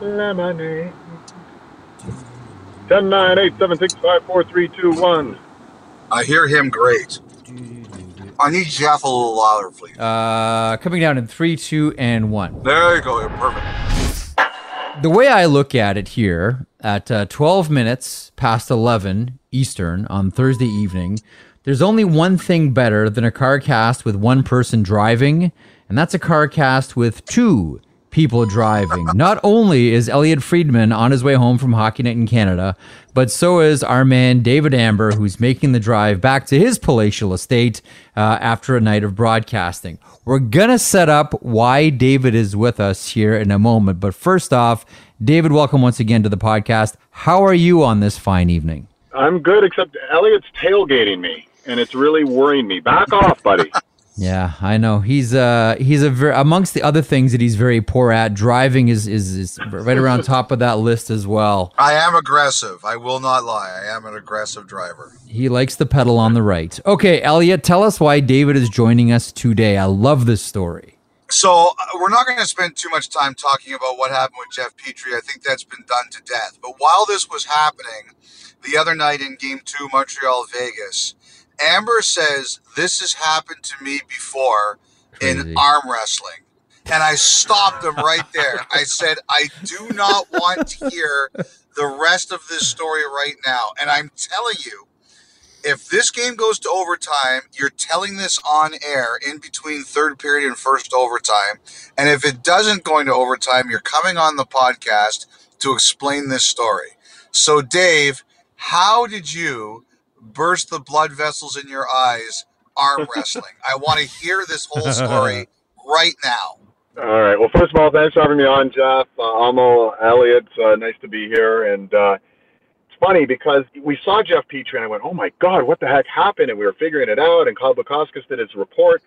lemonade. Ten nine eight seven six five four three two one. I hear him great. I need Jeff a little louder, please. Uh, coming down in three, two, and one. There you go. Perfect. The way I look at it here, at uh, 12 minutes past 11 Eastern on Thursday evening, there's only one thing better than a car cast with one person driving, and that's a car cast with two people driving. Not only is Elliotte Friedman on his way home from Hockey Night in Canada, but so is our man David Amber, who's making the drive back to his palatial estate uh, after a night of broadcasting. We're gonna set up why David is with us here in a moment, but first off, David, welcome once again to the podcast. How are you on this fine evening? I'm good, except Elliotte's tailgating me, and it's really worrying me. Back off, buddy. Yeah, I know. He's uh he's a ver- amongst the other things that he's very poor at. Driving is is, is right around top of that list as well. I am aggressive. I will not lie. I am an aggressive driver. He likes the pedal on the right. Okay, Elliotte, tell us why David is joining us today. I love this story. So uh, we're not going to spend too much time talking about what happened with Jeff Petry. I think that's been done to death. But while this was happening, the other night in Game Two, Montreal Vegas, Amber says this has happened to me before Crazy. in arm wrestling. And I stopped him right there. I said, I do not want to hear the rest of this story right now. And I'm telling you, if this game goes to overtime, you're telling this on air in between third period and first overtime. And if it doesn't go into overtime, you're coming on the podcast to explain this story. So, Dave, how did you burst the blood vessels in your eyes arm wrestling? I want to hear this whole story right now. All right. Well, first of all, thanks for having me on, Jeff. Uh, Amo, Elliotte, uh, nice to be here. And uh, it's funny because we saw Jeff Petry, and I went, "Oh my God, what the heck happened?" And we were figuring it out. And Kyle Bukauskas did his report,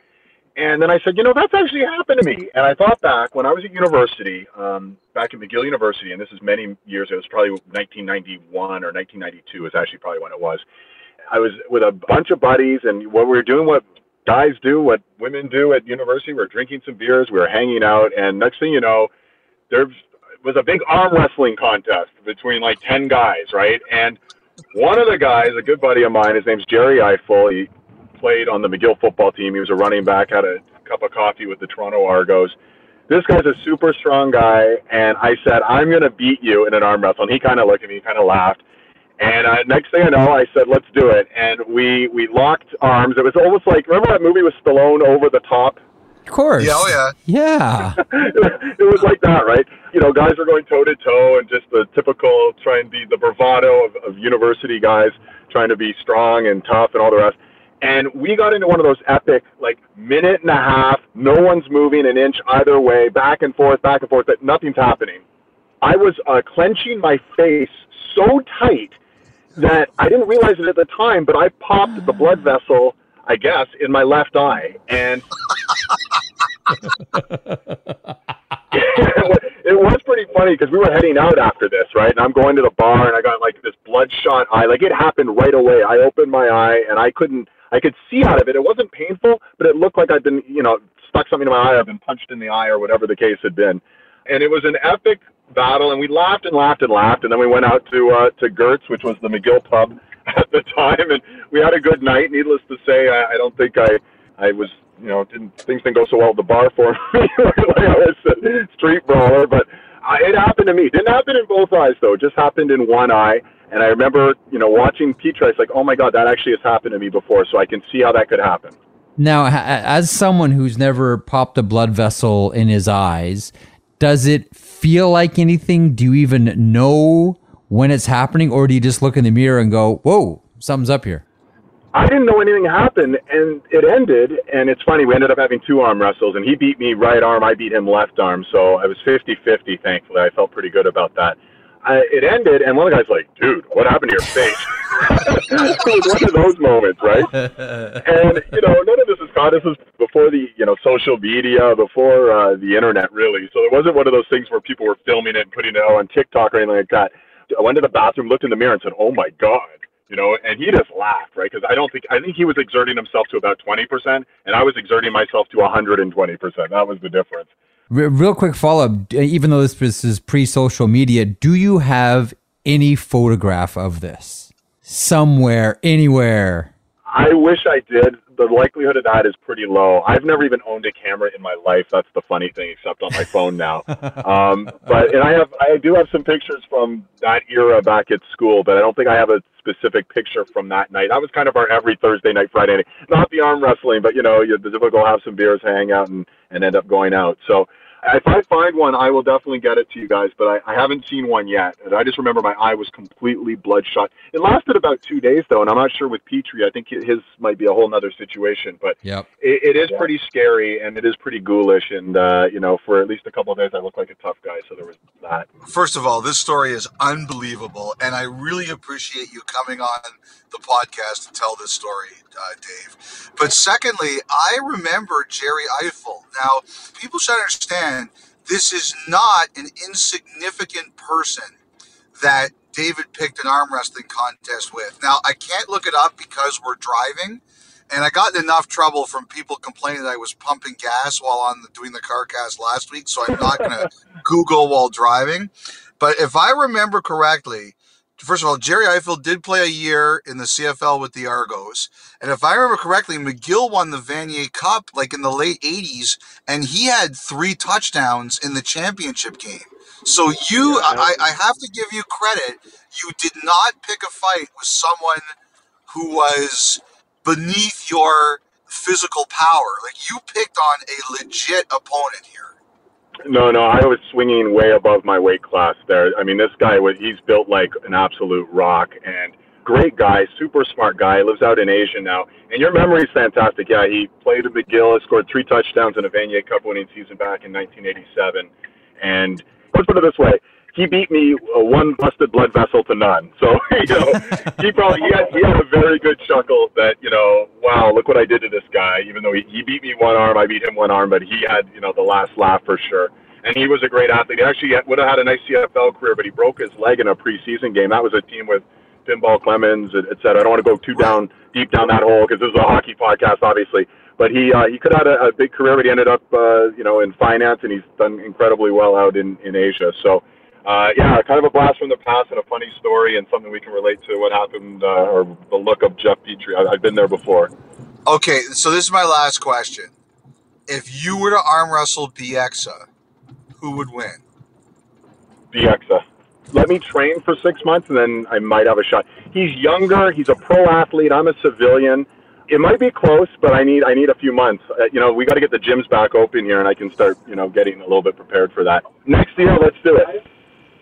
and then I said, "You know, that's actually happened to me." And I thought back when I was at university, um, back at McGill University, and this is many years. ago, It was probably 1991 or 1992 is actually probably when it was. I was with a bunch of buddies, and what we were doing, what guys do, what women do at university. We were drinking some beers, we were hanging out, and next thing you know, there was a big arm wrestling contest between like 10 guys, right? And one of the guys, a good buddy of mine, his name's Jerry Eiffel. He played on the McGill football team. He was a running back, had a cup of coffee with the Toronto Argos. This guy's a super strong guy, and I said, I'm going to beat you in an arm wrestle. And he kind of looked at me, kind of laughed. And uh, next thing I know, I said, "Let's do it." And we we locked arms. It was almost like remember that movie with Stallone over the top. Of course. Yeah, oh yeah. Yeah. it was like that, right? You know, guys were going toe to toe, and just the typical trying to be the bravado of, of university guys, trying to be strong and tough and all the rest. And we got into one of those epic, like minute and a half, no one's moving an inch either way, back and forth, back and forth, but nothing's happening. I was uh, clenching my face so tight that I didn't realize it at the time, but I popped the blood vessel, I guess, in my left eye, and it was pretty funny because we were heading out after this, right? And I'm going to the bar, and I got like this bloodshot eye. Like it happened right away. I opened my eye, and I couldn't. I could see out of it. It wasn't painful, but it looked like I'd been, you know, stuck something in my eye. I've been punched in the eye, or whatever the case had been. And it was an epic battle, and we laughed and laughed and laughed, and then we went out to uh, to Gerts, which was the McGill pub at the time, and we had a good night. Needless to say, I, I don't think I I was you know didn't things didn't go so well at the bar for me. I was a street brawler, but I, it happened to me. Didn't happen in both eyes though. It just happened in one eye. And I remember, you know, watching Petry. It's like, oh my god, that actually has happened to me before. So I can see how that could happen. Now, as someone who's never popped a blood vessel in his eyes, does it feel like anything? Do you even know when it's happening, or do you just look in the mirror and go, "Whoa, something's up here"? I didn't know anything happened, and it ended. And it's funny, we ended up having two arm wrestles, and he beat me right arm, I beat him left arm. So I was 50 50, thankfully. I felt pretty good about that. I, it ended, and one of the guys like, dude, what happened to your face? it was one of those moments, right? and you know, none of this is caught. This was before the you know social media, before uh, the internet, really. So it wasn't one of those things where people were filming it and putting it on TikTok or anything like that. I went to the bathroom, looked in the mirror, and said, "Oh my god." You know, and he just laughed, right? Because I don't think I think he was exerting himself to about twenty percent, and I was exerting myself to one hundred and twenty percent. That was the difference. Re- real quick follow up. Even though this, this is pre social media, do you have any photograph of this somewhere, anywhere? I wish I did. The likelihood of that is pretty low. I've never even owned a camera in my life. That's the funny thing, except on my phone now. Um, but and I have, I do have some pictures from that era back at school, but I don't think I have a specific picture from that night. That was kind of our every Thursday night, Friday night. Not the arm wrestling, but you know, you, the typical have some beers, hang out, and and end up going out. So if I find one, I will definitely get it to you guys, but I, I haven't seen one yet. And I just remember my eye was completely bloodshot. It lasted about two days, though, and I'm not sure with Petry. I think his might be a whole other situation, but Yep. it, it is pretty scary and it is pretty ghoulish. And, uh, you know, for at least a couple of days, I looked like a tough guy, so there was that. First of all, this story is unbelievable, and I really appreciate you coming on the podcast to tell this story, uh, Dave. But secondly, I remember Jerry Eiffel. Now, people should understand this is not an insignificant person that David picked an arm wrestling contest with. Now, I can't look it up because we're driving. And I got in enough trouble from people complaining that I was pumping gas while on the, doing the car cast last week, so I'm not going to Google while driving. But if I remember correctly, first of all, Jerry Eiffel did play a year in the CFL with the Argos. And if I remember correctly, McGill won the Vanier Cup like in the late 80s, and he had three touchdowns in the championship game. So you, I, I have to give you credit. You did not pick a fight with someone who was beneath your physical power. Like you picked on a legit opponent here. No, no, I was swinging way above my weight class there. I mean, this guy was, he's built like an absolute rock and great guy, super smart guy, lives out in Asia now. And your memory's fantastic. Yeah, he played at McGill, scored three touchdowns in a Vanier Cup winning season back in 1987. And let's put it this way. He beat me uh, one busted blood vessel to none. So, you know, he probably, he had, he had a very good chuckle that, you know, wow, look what I did to this guy. Even though he, he beat me one arm, I beat him one arm, but he had, you know, the last laugh for sure. And he was a great athlete. He actually would have had a nice CFL career, but he broke his leg in a preseason game. That was a team with Pinball Clemons, et cetera. I don't want to go too down deep down that hole because this is a hockey podcast, obviously. But he uh, he could have had a, a big career, but he ended up uh, you know in finance, and he's done incredibly well out in in Asia. So. Uh, yeah, kind of a blast from the past and a funny story and something we can relate to what happened uh, or the look of Jeff Petry. I, I've been there before. Okay, so this is my last question. If you were to arm wrestle Bieksa, who would win? Bieksa. Let me train for six months and then I might have a shot. He's younger. He's a pro athlete. I'm a civilian. It might be close, but I need I need a few months. Uh, you know, we got to get the gyms back open here, and I can start you know getting a little bit prepared for that. Next year, let's do it.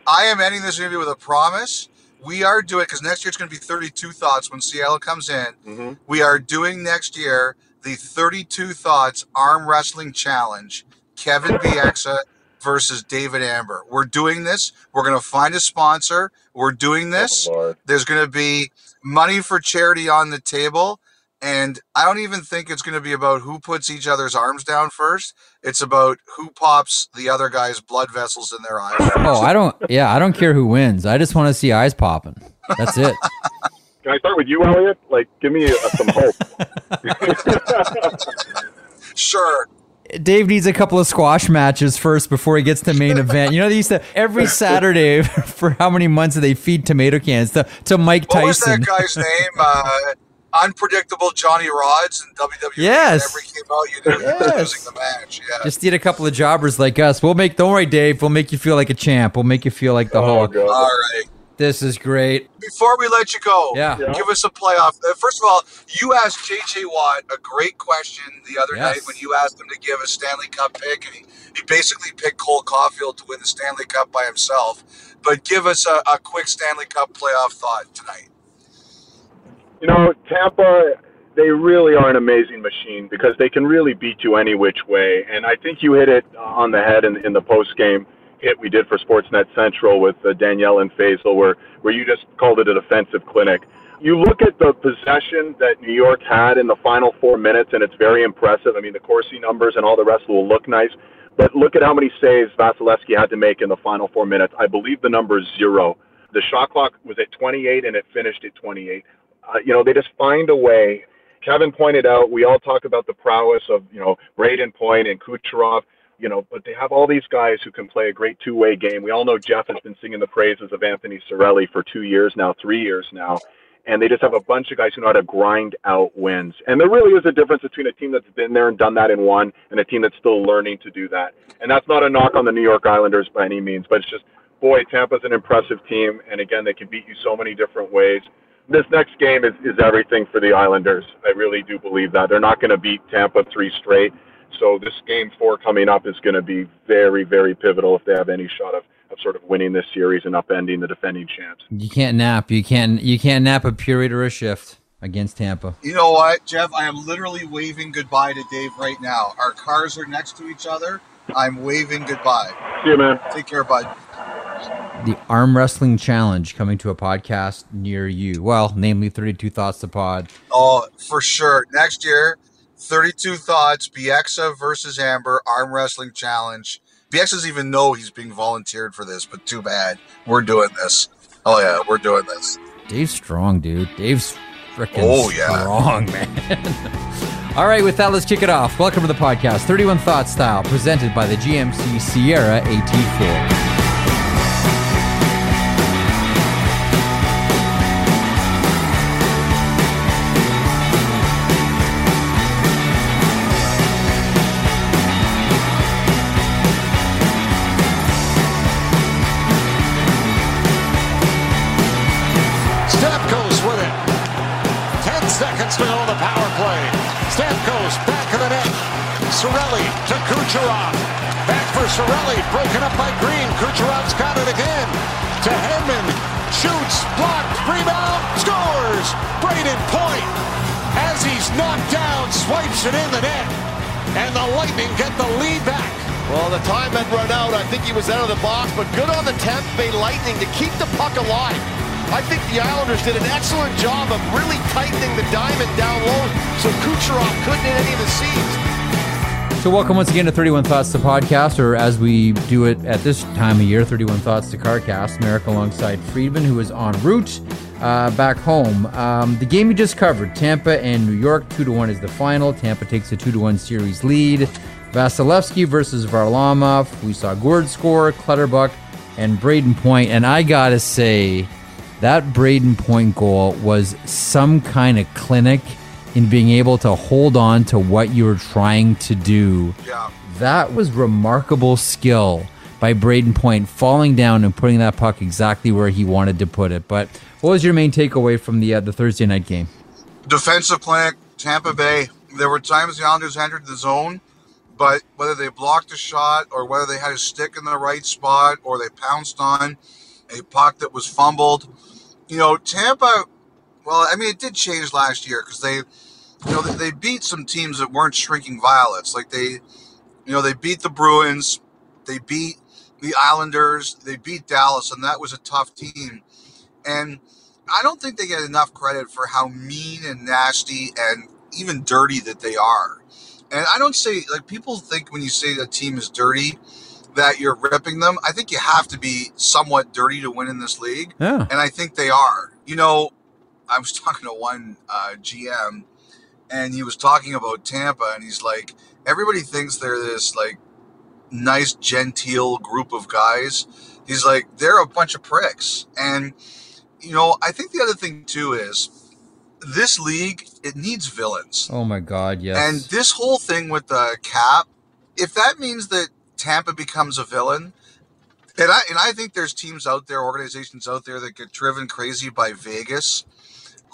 I am ending this interview with a promise. We are doing because next year it's going to be 32 thoughts when Seattle comes in. Mhm. We are doing next year the 32 thoughts arm wrestling challenge. Kevin Bieksa versus David Amber. We're doing this. We're going to find a sponsor. We're doing this. Oh, There's going to be money for charity on the table. And I don't even think it's going to be about who puts each other's arms down first. It's about who pops the other guy's blood vessels in their eyes. Oh, I don't. Yeah, I don't care who wins. I just want to see eyes popping. That's it. Can I start with you, Elliotte? Like, give me uh, some hope. Sure. Dave needs a couple of squash matches first before he gets to main event. You know, they used to every Saturday for how many months did they feed tomato cans to, to Mike What was Tyson? that guy's name? Uh, unpredictable Johnny Rodz and WWE. Yes. Whenever he came out, you knew Yes. losing the match. Yeah. Just need a couple of jobbers like us. We'll make. Don't worry, Dave. We'll make you feel like a champ. We'll make you feel like the oh, Hulk. God. All right. This is great. Before we let you go, Yeah. Yeah. give us a playoff. Uh, first of all, you asked JJ Watt a great question the other Yes. night when you asked him to give a Stanley Cup pick, and he, he basically picked Cole Caufield to win the Stanley Cup by himself. But give us a, a quick Stanley Cup playoff thought tonight. You know, Tampa, they really are an amazing machine because they can really beat you any which way. And I think you hit it on the head in, in the post game hit we did for Sportsnet Central with uh, Danielle and Faizal, where, where you just called it a defensive clinic. You look at the possession that New York had in the final four minutes, and it's very impressive. I mean, the Corsi numbers and all the rest will look nice. But look at how many saves Vasilevskiy had to make in the final four minutes. I believe the number is zero. The shot clock was at 28 and it finished at 28. Uh, you know, they just find a way. Kevin pointed out, we all talk about the prowess of, you know, Brayden Point and Kucherov. you know, but they have all these guys who can play a great two-way game. We all know Jeff has been singing the praises of Anthony Cirelli for two years now, three years now, and they just have a bunch of guys who know how to grind out wins. And there really is a difference between a team that's been there and done that in one and a team that's still learning to do that. And that's not a knock on the New York Islanders by any means, but it's just, boy, Tampa's an impressive team, and again, they can beat you so many different ways. This next game is, is everything for the Islanders. I really do believe that. They're not going to beat Tampa three straight. So this game four coming up is going to be very, very pivotal if they have any shot of, of sort of winning this series and upending the defending champs. You can't nap. You can't. You can't nap a period or a shift against Tampa. You know what, Jeff? I am literally waving goodbye to Dave right now. Our cars are next to each other. I'm waving goodbye. See you, man. Take care, bud. The arm wrestling challenge coming to a podcast near you. Well, namely, thirty-two thoughts to pod. Oh, for sure. Next year, 32 Thoughts, Bieksa versus Amber, arm wrestling challenge. BX doesn't even know he's being volunteered for this, but too bad. We're doing this. Oh, yeah, we're doing this. Dave's strong, dude. Dave's freaking Oh, yeah. strong, man. All right, with that, let's kick it off. Welcome to the podcast, 31 Thoughts Style, presented by the GMC Sierra AT4. Cirelli to Kucherov. Back for Cirelli. Broken up by Green. Kucherov's got it again. To Hedman. Shoots. Blocked. Rebound. Scores. Brayden Point. As he's knocked down, swipes it in the net. And the Lightning get the lead back. Well, the time had run out. I think he was out of the box, but good on the Tampa Bay Lightning to keep the puck alive. I think the Islanders did an excellent job of really tightening the diamond down low so Kucherov couldn't hit any of the seams. So, welcome once again to 31 Thoughts to Podcast, or as we do it at this time of year, 31 Thoughts to Carcast. Marek alongside Friedman, who is en route uh, back home. Um, the game you just covered, Tampa and New York, 2 to 1 is the final. Tampa takes a 2 to 1 series lead. Vasilevskiy versus Varlamov. We saw Gourde score, Clutterbuck, and Brayden Point. And I gotta say, that Brayden Point goal was some kind of clinic in being able to hold on to what you were trying to do. Yeah. That was remarkable skill by Brayden Point falling down and putting that puck exactly where he wanted to put it. But what was your main takeaway from the uh, the Thursday night game? Defensive clinic, Tampa Bay. There were times the Islanders entered the zone, but whether they blocked a shot or whether they had a stick in the right spot or they pounced on a puck that was fumbled, you know, Tampa. Well, I mean, it did change last year because they, you know, they, they beat some teams that weren't shrinking violets. Like they, you know, they beat the Bruins, they beat the Islanders, they beat Dallas, and that was a tough team. And I don't think they get enough credit for how mean and nasty and even dirty that they are. And I don't say like people think when you say a team is dirty that you're ripping them. I think you have to be somewhat dirty to win in this league, Yeah. and I think they are. You know, I was talking to one uh, GM, and he was talking about Tampa, and he's like, everybody thinks they're this like nice, genteel group of guys. He's like, they're a bunch of pricks, and you know, I think the other thing too is this league it needs villains. Oh my God, yes. And this whole thing with the cap, if that means that Tampa becomes a villain, and I and I think there's teams out there, organizations out there that get driven crazy by Vegas.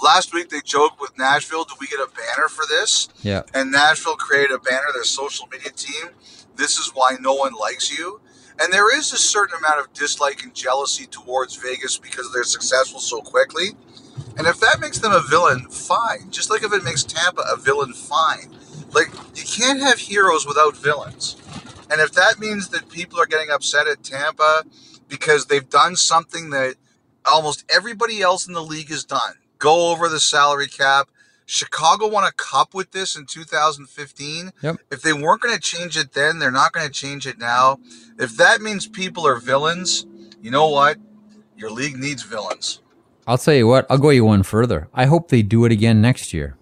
Last week they joked with Nashville, "Do we get a banner for this?" yeah. And Nashville created a banner, their social media team. This is why no one likes you. And there is a certain amount of dislike and jealousy towards Vegas because they're successful so quickly. And if that makes them a villain, fine. Just like if it makes Tampa a villain, fine. Like, you can't have heroes without villains. And if that means that people are getting upset at Tampa because they've done something that almost everybody else in the league has done go over the salary cap. Chicago won a cup with this in 2015. Yep. If they weren't going to change it then, they're not going to change it now. If that means people are villains, you know what? Your league needs villains. I'll tell you what, I'll go you one further. I hope they do it again next year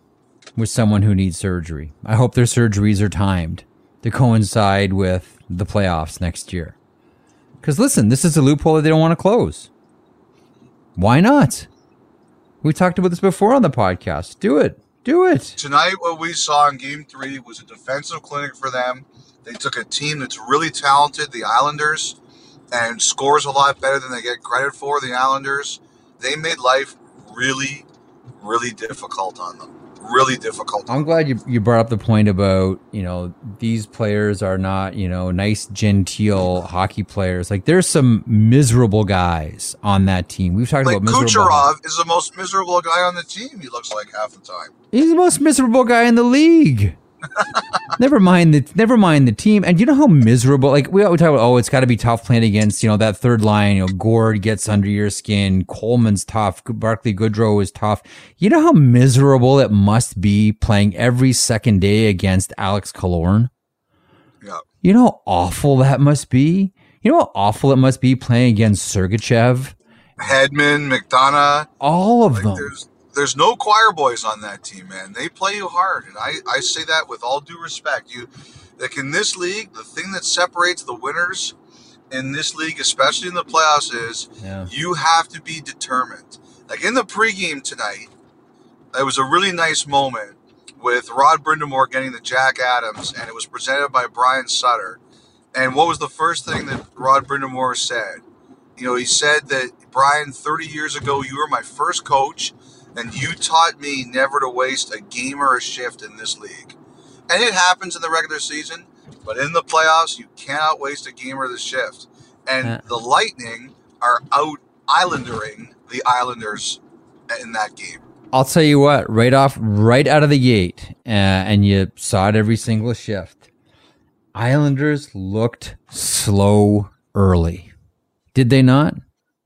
with someone who needs surgery. I hope their surgeries are timed. to coincide with the playoffs next year. Because listen, this is a loophole that they don't want to close. Why not? We talked about this before on the podcast. Do it. Do it. Tonight, what we saw in game three was a defensive clinic for them. They took a team that's really talented, the Islanders, and scores a lot better than they get credit for, the Islanders. They made life really, really difficult on them. Really difficult. I'm glad you, you brought up the point about, you know, these players are not, you know, nice, genteel hockey players. Like, there's some miserable guys on that team. We've talked Like about miserable. Kucherov is the most miserable guy on the team, he looks like half the time. He's the most miserable guy in the league. Never mind the never mind the team. And you know how miserable like we always talk about oh it's gotta be tough playing against, you know, that third line, you know, Gourde gets under your skin, Coleman's tough, Barclay Goodrow is tough. You know how miserable it must be playing every second day against Alex Killorn? Yeah. You know how awful that must be? You know how awful it must be playing against Sergachev? Hedman, McDonagh, All of like them. There's no choir boys on that team, man. They play you hard, and I, I say that with all due respect. You, like in this league, the thing that separates the winners in this league, especially in the playoffs, is Yeah. you have to be determined. Like in the pregame tonight, it was a really nice moment with Rod Brind'Amour getting the Jack Adams, and it was presented by Brian Sutter. And what was the first thing that Rod Brind'Amour said? You know, he said that Brian, 30 years ago, you were my first coach, and you taught me never to waste a game or a shift in this league. And it happens in the regular season, but in the playoffs, you cannot waste a game or the shift. And Yeah. the Lightning are out islandering the Islanders in that game. I'll tell you what, right off, right out of the gate, uh, and you saw it every single shift. Islanders looked slow early. Did they not?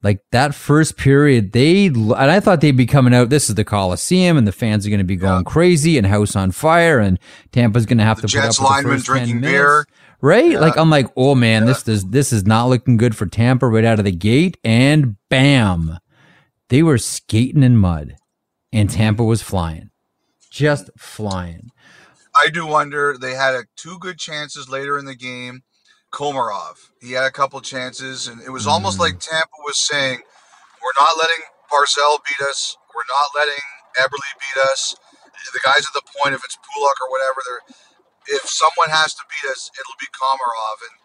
Like that first period, they and I thought they'd be coming out. This is the Coliseum, and the fans are going to be going crazy and house on fire, and Tampa's going to have The to Jets put up with the linemen first 10 drinking minutes. beer. Right? Yeah. Like I'm like, oh man, this does this is not looking good for Tampa right out of the gate, and bam, they were skating in mud, and Tampa was flying, just flying. I do wonder they had a, two good chances later in the game. Komarov, he had a couple chances, and it was almost Mm. like Tampa was saying, "We're not letting Barzal beat us. We're not letting Eberle beat us. The guys at the point, if it's Pulock or whatever, they're if someone has to beat us, it'll be Komarov." And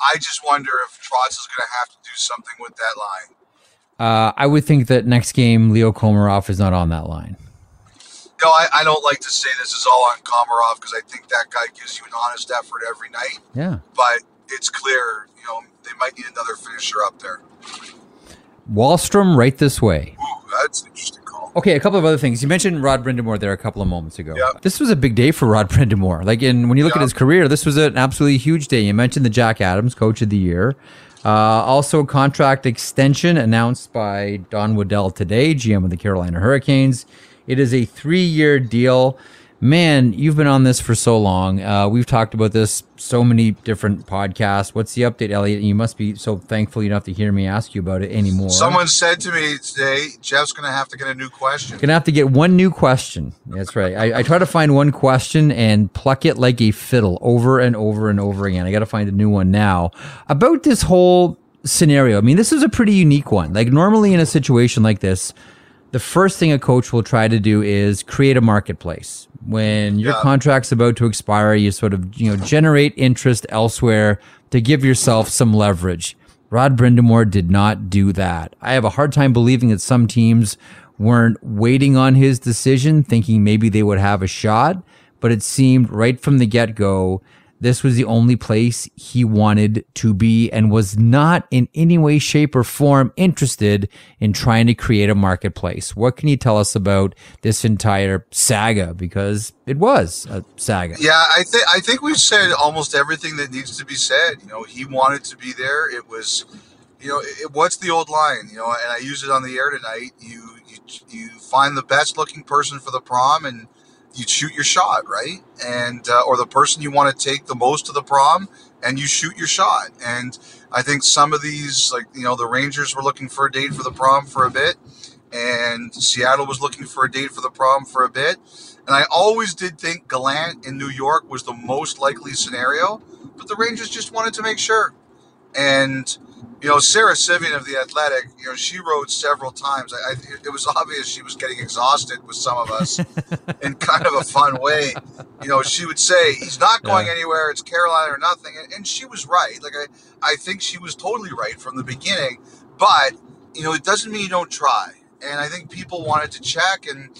I just wonder if Trotz is going to have to do something with that line. Uh, I would think that next game Leo Komarov is not on that line. No, I, I don't like to say this is all on Komarov because I think that guy gives you an honest effort every night. Yeah. but it's clear, you know, they might need another finisher up there. Wahlstrom right this way. Ooh, that's an interesting call. Okay, a couple of other things. You mentioned Rod Brind'Amour there a couple of moments ago. Yeah. This was a big day for Rod Brind'Amour. Like, in when you look at his career, this was an absolutely huge day. You mentioned the Jack Adams Coach of the Year. Uh, also, contract extension announced by Don Waddell today, GM of the Carolina Hurricanes. It is a three-year deal. Man, you've been on this for so long. Uh, we've talked about this so many different podcasts. What's the update, Elliotte? You must be so thankful you don't have to hear me ask you about it anymore. Someone said to me today, Jeff's going to have to get a new question. Gonna have to get one new question. That's right. I, I try to find one question and pluck it like a fiddle over and over and over again. I got to find a new one now about this whole scenario. I mean, this is a pretty unique one. Like normally in a situation like this, the first thing a coach will try to do is create a marketplace. When your Yeah. contract's about to expire, you sort of you know generate interest elsewhere to give yourself some leverage. Rod Brind'Amour did not do that. I have a hard time believing that some teams weren't waiting on his decision, thinking maybe they would have a shot. But it seemed right from the get go, this was the only place he wanted to be and was not in any way, shape, or form interested in trying to create a marketplace. What can you tell us about this entire saga? Because it was a saga. Yeah, I think I think we've said almost everything that needs to be said. You know, he wanted to be there. It was, you know, it, what's the old line? You know, and I use it on the air tonight. You you you find the best looking person for the prom and you shoot your shot, right? And uh, or the person you want to take the most to the prom, and you shoot your shot. And I think some of these, like you know, the Rangers were looking for a date for the prom for a bit, and Seattle was looking for a date for the prom for a bit. And I always did think Gallant in New York was the most likely scenario, but the Rangers just wanted to make sure. And you know, Sara Civian of the Athletic, you know, she wrote several times. I, I, it was obvious she was getting exhausted with some of us in kind of a fun way. You know, she would say he's not going yeah. anywhere. It's Carolina or nothing, and, and she was right. Like I, I think she was totally right from the beginning. But you know, it doesn't mean you don't try. And I think people wanted to check, and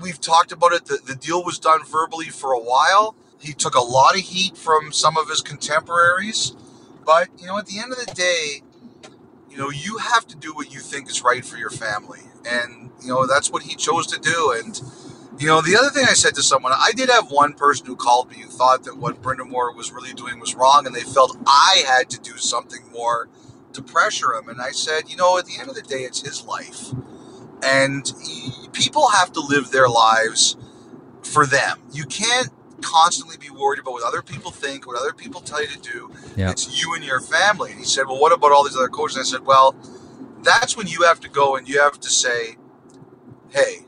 we've talked about it. The, the deal was done verbally for a while. He took a lot of heat from some of his contemporaries. But, you know, at the end of the day, you know, you have to do what you think is right for your family. And, you know, that's what he chose to do. And, you know, the other thing I said to someone, I did have one person who called me who thought that what Brind'Amour was really doing was wrong, and they felt I had to do something more to pressure him. And I said, you know, at the end of the day, it's his life. And he, people have to live their lives for them. You can't constantly be worried about what other people think, what other people tell you to do. Yep. It's you and your family. And he said, Well, what about all these other coaches? And I said, Well, that's when you have to go and you have to say, Hey,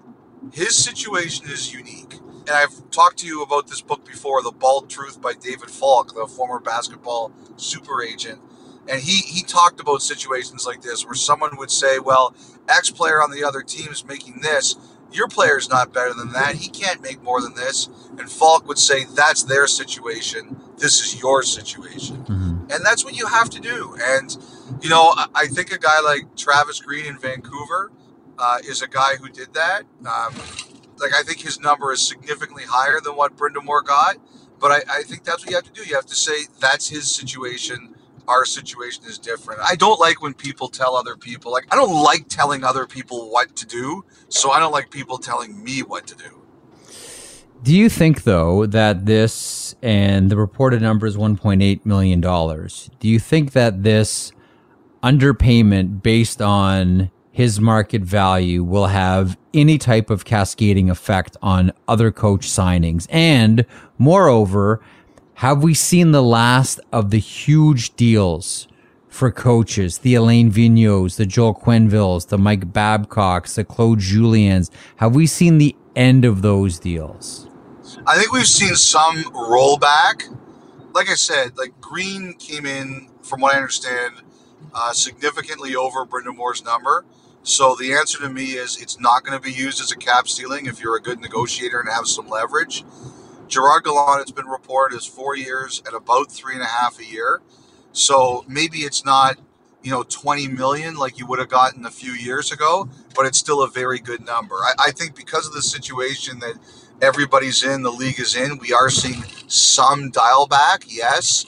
his situation is unique. And I've talked to you about this book before, The Bald Truth by David Falk, the former basketball super agent. And he, he talked about situations like this where someone would say, Well, X player on the other team is making this your player's not better than that. He can't make more than this. And Falk would say, that's their situation. This is your situation. Mm-hmm. And that's what you have to do. And, you know, I think a guy like Travis Green in Vancouver uh, is a guy who did that. Um, like, I think his number is significantly higher than what Brind'Amour got. But I, I think that's what you have to do. You have to say, that's his situation our situation is different. I don't like when people tell other people, like, I don't like telling other people what to do. So I don't like people telling me what to do. Do you think, though, that this and the reported number is $1.8 million? Do you think that this underpayment based on his market value will have any type of cascading effect on other coach signings? And moreover, have we seen the last of the huge deals for coaches? The Alain Vigneaults, the Joel Quennevilles, the Mike Babcocks, the Claude Juliens. Have we seen the end of those deals? I think we've seen some rollback. Like I said, like Green came in, from what I understand, uh, significantly over Brind'Amour's number. So the answer to me is it's not going to be used as a cap ceiling if you're a good negotiator and have some leverage. Gerard Gallant, it's been reported, is four years at about three and a half a year. So maybe it's not, you know, 20 million like you would have gotten a few years ago, but it's still a very good number. I, I think because of the situation that everybody's in, the league is in, we are seeing some dial back, yes,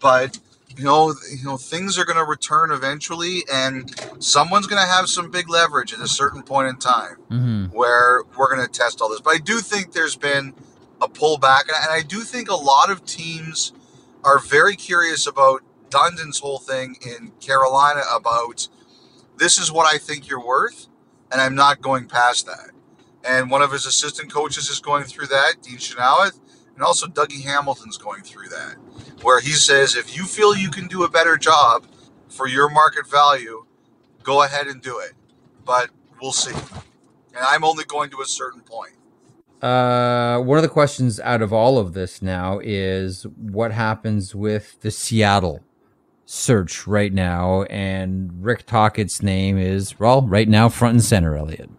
but you know, you know, things are going to return eventually, and someone's going to have some big leverage at a certain point in time mm-hmm. where we're going to test all this. But I do think there's been a pullback. And I do think a lot of teams are very curious about Dundon's whole thing in Carolina about this is what I think you're worth, and I'm not going past that. And one of his assistant coaches is going through that, Dean Chenoweth, and also Dougie Hamilton's going through that, where he says if you feel you can do a better job for your market value, go ahead and do it. But we'll see. And I'm only going to a certain point. Uh, one of the questions out of all of this now is what happens with the Seattle search right now, and Rick Tocchet's name is well right now front and center. Elliotte.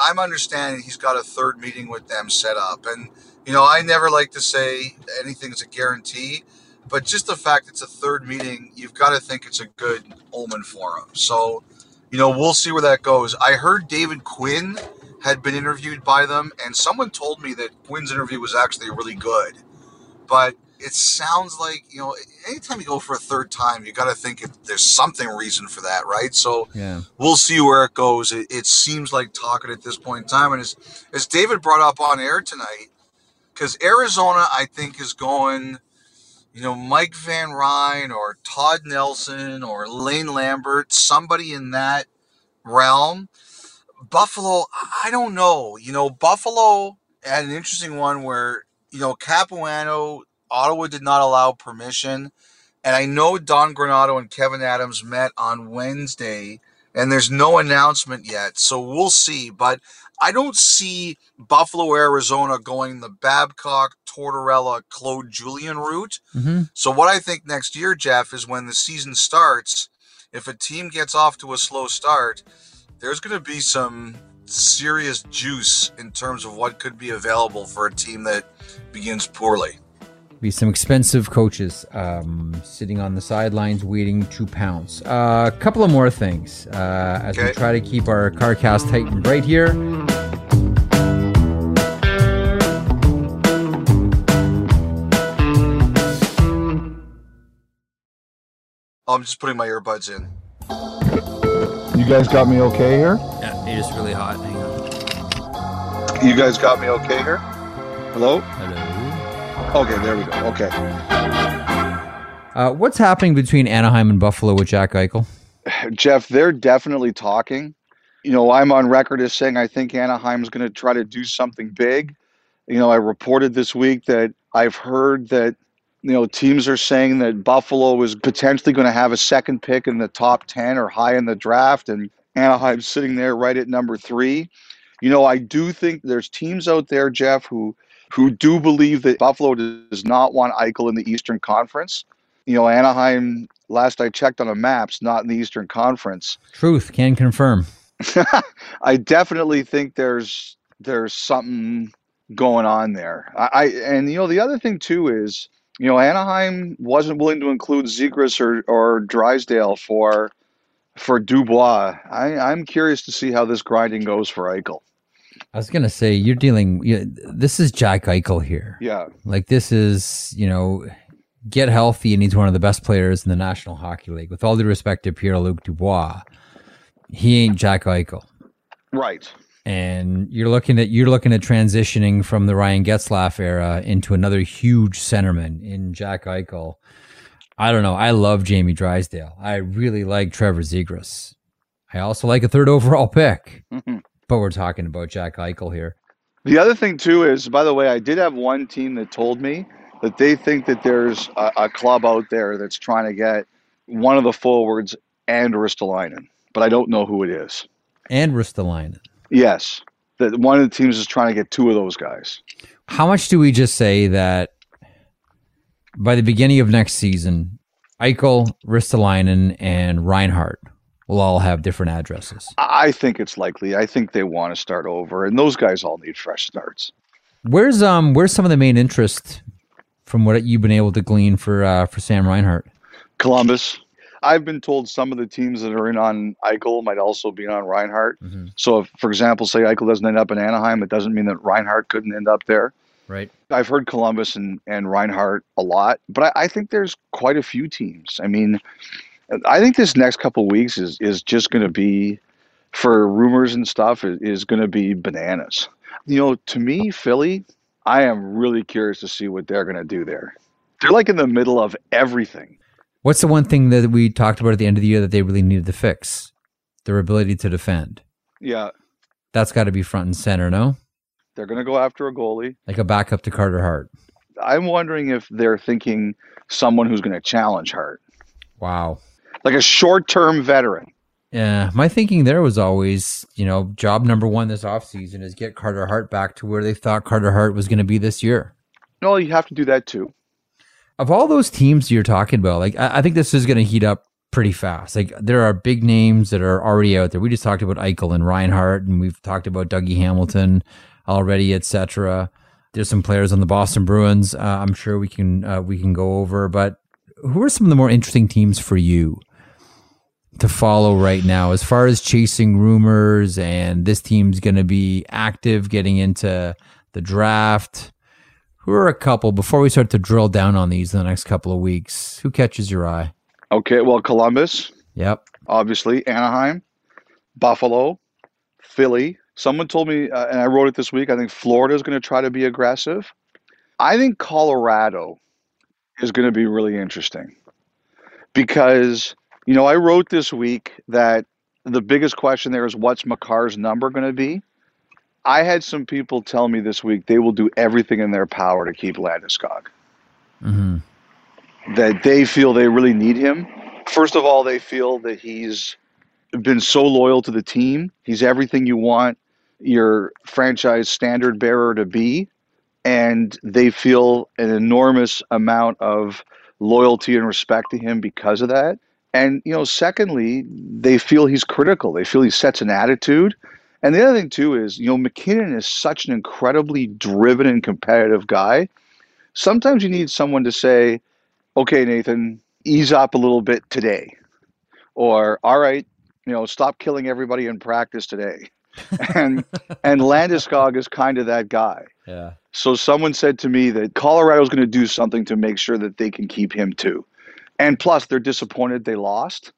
I'm understanding he's got a third meeting with them set up, and you know I never like to say anything's a guarantee, but just the fact it's a third meeting, you've got to think it's a good omen for him. So, you know, we'll see where that goes. I heard David Quinn had been interviewed by them, and someone told me that Quinn's interview was actually really good. But it sounds like you know, anytime you go for a third time, you got to think it, there's something reason for that, right? So yeah. we'll see where it goes. It, it seems like talking at this point in time, and as as David brought up on air tonight, because Arizona, I think, is going. You know, Mike Van Ryn or Todd Nelson or Lane Lambert, somebody in that realm Buffalo, I don't know. You know, Buffalo had an interesting one where, you know, Capuano, Ottawa did not allow permission. And I know Don Granato and Kevin Adams met on Wednesday and there's no announcement yet. So we'll see. But I don't see Buffalo, Arizona going the Babcock, Tortorella, Claude Julien route. Mm-hmm. So what I think next year, Jeff, is when the season starts, if a team gets off to a slow start, there's going to be some serious juice in terms of what could be available for a team that begins poorly. Be some expensive coaches um, sitting on the sidelines waiting to pounce. Uh, a couple of more things uh, as we try to keep our CarCast tight and bright here. I'm just putting my earbuds in. You guys got me okay here? Yeah, it is really hot. Hang on. You guys got me okay here? Hello? Hello. Okay, there we go. Okay. Uh, what's happening between Anaheim and Buffalo with Jack Eichel? Jeff, they're definitely talking. You know, I'm on record as saying I think Anaheim's going to try to do something big. You know, I reported this week that I've heard that, you know, teams are saying that Buffalo is potentially going to have a second pick in the top 10 or high in the draft, and Anaheim's sitting there right at number three. You know, I do think there's teams out there, Jeff, who who do believe that Buffalo does not want Eichel in the Eastern Conference. You know, Anaheim, last I checked on the maps, not in the Eastern Conference. Truth can confirm. I definitely think there's there's something going on there. I, I and you know the other thing too is you know Anaheim wasn't willing to include Zegras or or Drysdale for for Dubois. I, I'm curious to see how this grinding goes for Eichel. I was gonna say you're dealing. You this is Jack Eichel here. Yeah, Like this is you know, get healthy and he's one of the best players in the National Hockey League. With all due respect to Pierre Luc Dubois, he ain't Jack Eichel. right. And you're looking at you're looking at transitioning from the Ryan Getzlaf era into another huge centerman in Jack Eichel. I don't know. I love Jamie Drysdale. I really like Trevor Zegras. I also like a third overall pick. Mhm. But we're talking about Jack Eichel here. The other thing too is, by the way, I did have one team that told me that they think that there's a, a club out there that's trying to get one of the forwards and Ristolainen, but I don't know who it is. And Ristolainen. Yes, that one of the teams is trying to get two of those guys. How much do we just say that by the beginning of next season, Eichel, Ristolainen, and Reinhart will all have different addresses? I I think it's likely. I think they want to start over, and those guys all need fresh starts. Where's um where's some of the main interest from what you've been able to glean for uh, for Sam Reinhart? Columbus. I've been told some of the teams that are in on Eichel might also be on Reinhart. Mhm. So, if, for example, say Eichel doesn't end up in Anaheim, it doesn't mean that Reinhart couldn't end up there. Right. I've heard Columbus and, and Reinhart a lot, but I, I think there's quite a few teams. I mean, I think this next couple weeks is, is just going to be, for rumors and stuff, is, is going to be bananas. You know, to me, Philly, I am really curious to see what they're going to do there. They're like in the middle of everything. What's the one thing that we talked about at the end of the year that they really needed to fix? Their ability to defend. Yeah, That's got to be front and center, no? they're going to go after a goalie. Like a backup to Carter Hart. I'm wondering if they're thinking someone who's going to challenge Hart, Wow. like a short-term veteran. Yeah, my thinking there was always, you know, job number one this offseason is get Carter Hart back to where they thought Carter Hart was going to be this year. No, you have to do that too. Of all those teams you're talking about, like I, I think this is going to heat up pretty fast. Like there are big names that are already out there. We just talked about Eichel and Reinhart, and we've talked about Dougie Hamilton already, etc. There's some players on the Boston Bruins. Uh, I'm sure we can uh, we can go over, but who are some of the more interesting teams for you to follow right now as far as chasing rumors and this team's going to be active getting into the draft? Who are a couple before we start to drill down on these in the next couple of weeks? Who catches your eye? Okay, well, Columbus, Yep. obviously, Anaheim, Buffalo, Philly. Someone told me, uh, and I wrote it this week. I think Florida is going to try to be aggressive. I think Colorado is going to be really interesting because you know I wrote this week that the biggest question there is what's Makar's number going to be. I had some people tell me this week they will do everything in their power to keep Landeskog. hmm that they feel they really need him. First of all, they feel that he's been so loyal to the team. He's everything you want your franchise standard bearer to be. And they feel an enormous amount of loyalty and respect to him because of that. And, you know, secondly, they feel he's critical. They feel he sets an attitude. And the other thing, too, is, you know, MacKinnon is such an incredibly driven and competitive guy. Sometimes you need someone to say, okay, Nathan, ease up a little bit today. Or, all right, you know, stop killing everybody in practice today. and and Landeskog is kind of that guy. Yeah. So someone said to me that Colorado's going to do something to make sure that they can keep him too. And plus they're disappointed they lost.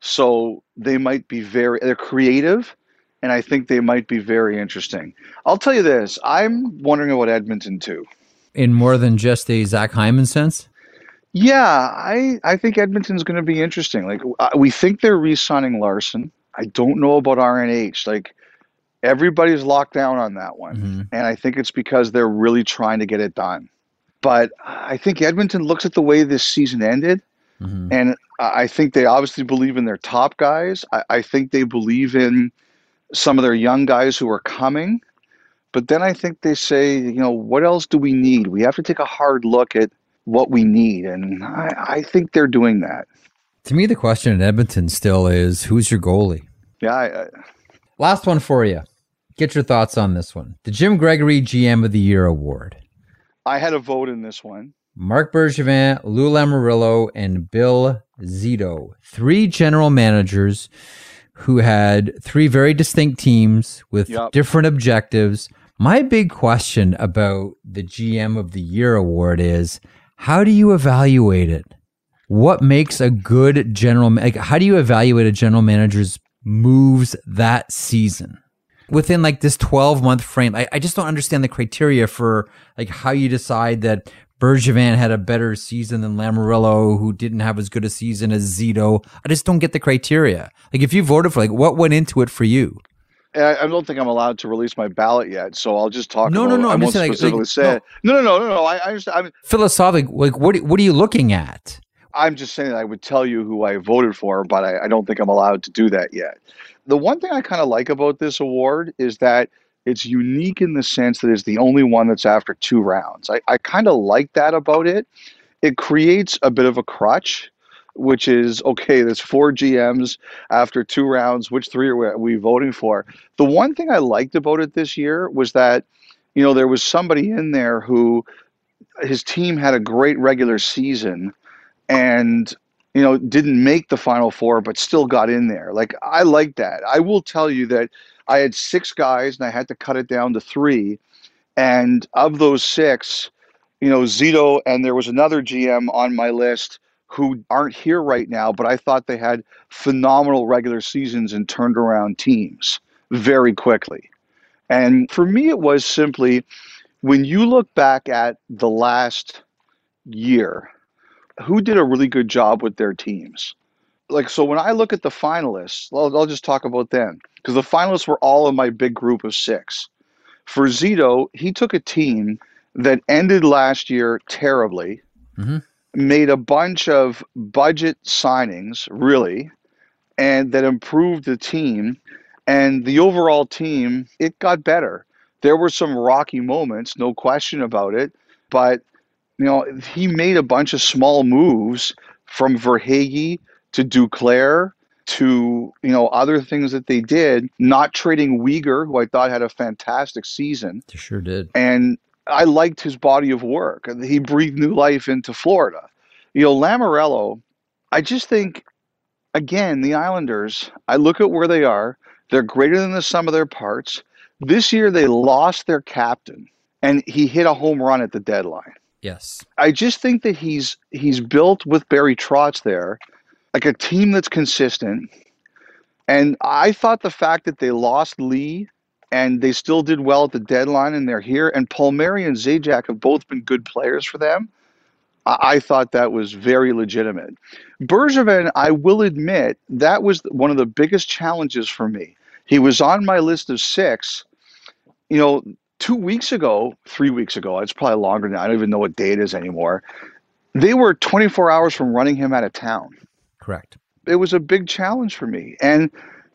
So they might be very they're creative and I think they might be very interesting. I'll tell you this, I'm wondering about Edmonton too. In more than just a Zach Hyman sense? Yeah, I I think Edmonton's going to be interesting. Like uh, we think they're re-signing Larsson. I don't know about RNH. Like everybody's locked down on that one, Mm-hmm. and I think it's because they're really trying to get it done. But I think Edmonton looks at the way this season ended, Mhm. and I think they obviously believe in their top guys. I, I think they believe in some of their young guys who are coming. But then I think they say, you know, what else do we need? We have to take a hard look at what we need. And I, I think they're doing that. To me, the question in Edmonton still is who's your goalie? Yeah. I, I, Last one for you. Get your thoughts on this one. The Jim Gregory GM of the Year award. I had a vote in this one. Marc Bergevin, Lou Lamoriello, and Bill Zito. Three general managers who had three very distinct teams with Yup. different objectives. My big question about the GM of the Year award is how do you evaluate it? What makes a good general like how do you evaluate a general manager's moves that season? Within like this 12 month frame, I, I just don't understand the criteria for like how you decide that Bergevin had a better season than Lamoriello, who didn't have as good a season as Zito. I just don't get the criteria. Like, if you voted for, like, what went into it for you? I, don't think I'm allowed to release my ballot yet, so I'll just talk. No, about no, no, I'm just saying, like- specifically like, say. No, no, no, no, no. I, I understand. I'm, Philosophically, like, what what are you looking at? I'm just saying that I would tell you who I voted for, but I, I don't think I'm allowed to do that yet. The one thing I kind of like about this award is that it's unique in the sense that it's the only one that's after two rounds. I, I kind of like that about it. It creates a bit of a crutch, which is okay, there's four GMs after two rounds. Which three are we, are we voting for? The one thing I liked about it this year was that, you know, there was somebody in there who his team had a great regular season and you know didn't make the final four but still got in there. Like i like that. I will tell you that i had six guys and i had to cut it down to three. And of those six you know zito and there was another gm on my list who aren't here right now but i thought they had phenomenal regular seasons and turned around teams very quickly. And for me it was simply when you look back at the last year who did a really good job with their teams. Like, so when I look at the finalists, I'll, I'll just talk about them because the finalists were all in my big group of six. For Zito, he took a team that ended last year terribly, Mhm. made a bunch of budget signings, really, and that improved the team. And the overall team, it got better. There were some rocky moments, no question about it, but you know, he made a bunch of small moves from Verhaeghe to Duclair to, you know, other things that they did, not trading Weegar, who I thought had a fantastic season. You sure did. And I liked his body of work. He breathed new life into Florida. You know, Lamoriello, I just think, again, the Islanders, I look at where they are. They're greater than the sum of their parts. This year, they lost their captain, and he hit a home run at the deadline. Yes. I just think that he's he's built with Barry Trotz there, like a team that's consistent. And I thought the fact that they lost Lee and they still did well at the deadline and they're here, and Palmieri and Zajac have both been good players for them. I, I thought that was very legitimate. Bergevin, I will admit, that was one of the biggest challenges for me. He was on my list of six. You know, two weeks ago, three weeks ago, it's probably longer now. I don't even know what day it is anymore. They were 24 hours from running him out of town. Correct. It was a big challenge for me. And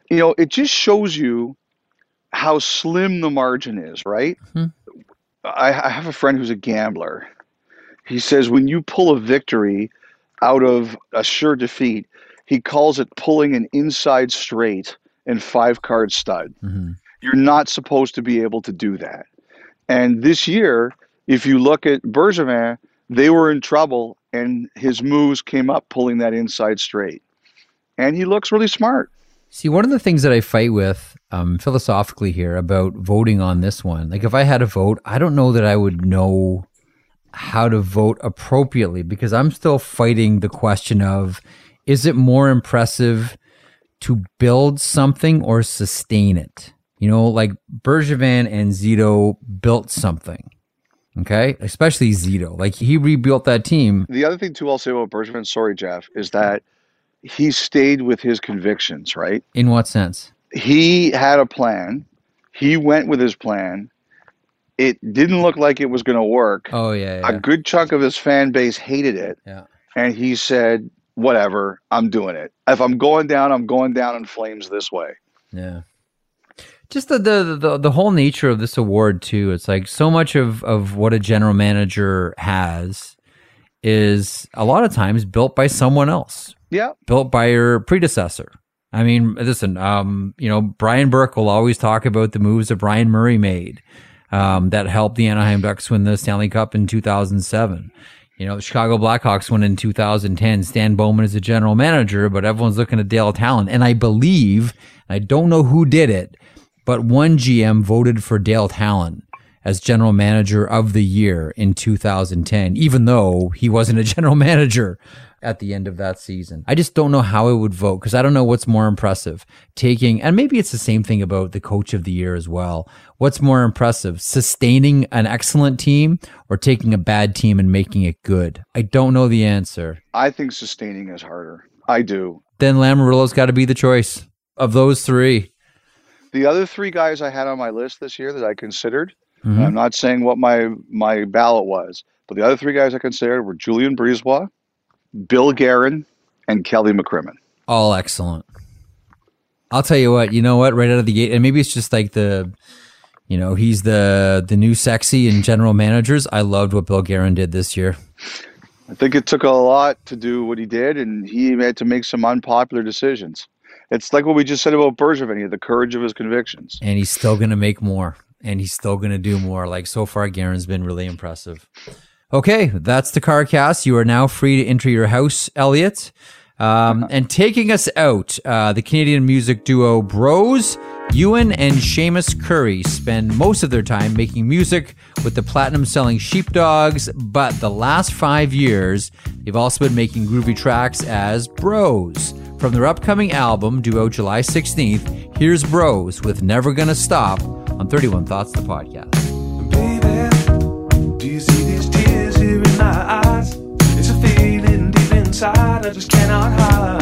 you know, it just shows you how slim the margin is, right? Hmm. I, I have a friend who's a gambler. He says when you pull a victory out of a sure defeat, he calls it pulling an inside straight and five card stud. Mhm. You're not supposed to be able to do that. And this year, if you look at Bergevin, they were in trouble, and his moves came up pulling that inside straight. And he looks really smart. See, one of the things that I fight with um, philosophically here about voting on this one, like if I had a vote, I don't know that I would know how to vote appropriately because I'm still fighting the question of is it more impressive to build something or sustain it? You know, like Bergevin and Zito built something. Okay. Especially Zito. Like he rebuilt that team. The other thing, too, I'll say about Bergevin, sorry, Jeff, is that he stayed with his convictions, right? In what sense? He had a plan. He went with his plan. It didn't look like it was going to work. Oh, yeah. A good chunk of his fan base hated it. Yeah. And he said, whatever, I'm doing it. If I'm going down, I'm going down in flames this way. Yeah. Just the, the the the whole nature of this award too. It's like so much of of what a general manager has is a lot of times built by someone else, Yeah. built by your predecessor. I mean, listen, um, you know, Brian Burke will always talk about the moves that Bryan Murray made um, that helped the Anaheim Ducks win the Stanley Cup in 2007. You know, the Chicago Blackhawks won in 2010. Stan Bowman is a general manager, but everyone's looking at Dale Tallon. And I believe, I don't know who did it, but one GM voted for Dale Tallon as general manager of the year in 2010, even though he wasn't a general manager at the end of that season. I just don't know how I would vote because I don't know what's more impressive taking, and maybe it's the same thing about the coach of the year as well. What's more impressive, sustaining an excellent team or taking a bad team and making it good? I don't know the answer. I think sustaining is harder. I do. Then Lamoriello's got to be the choice of those three. The other three guys I had on my list this year that I considered, and Mhm. I'm not saying what my my ballot was, but the other three guys I considered were Julien BriseBois, Bill Guerin, and Kelly McCrimmon. All excellent. I'll tell you what, you know what, right out of the gate, and maybe it's just like the, you know, he's the the new sexy in general managers. I loved what Bill Guerin did this year. I think it took a lot to do what he did, and he had to make some unpopular decisions. It's like what we just said about Bergevin. He had the courage of his convictions. and he's still going to make more. And he's still going to do more. Like so far Guerin's been really impressive. Okay that's the car cast. You are now free to enter your house Elliotte. Um, and taking us out uh, the canadian music duo bros ewan and Shamus Currie spend most of their time making music with the platinum selling sheepdogs. But the last five years they've also been making groovy tracks as bros from their upcoming album due out july 16th here's bros with never gonna stop on 31 Thoughts, the podcast. Baby, I just cannot hide.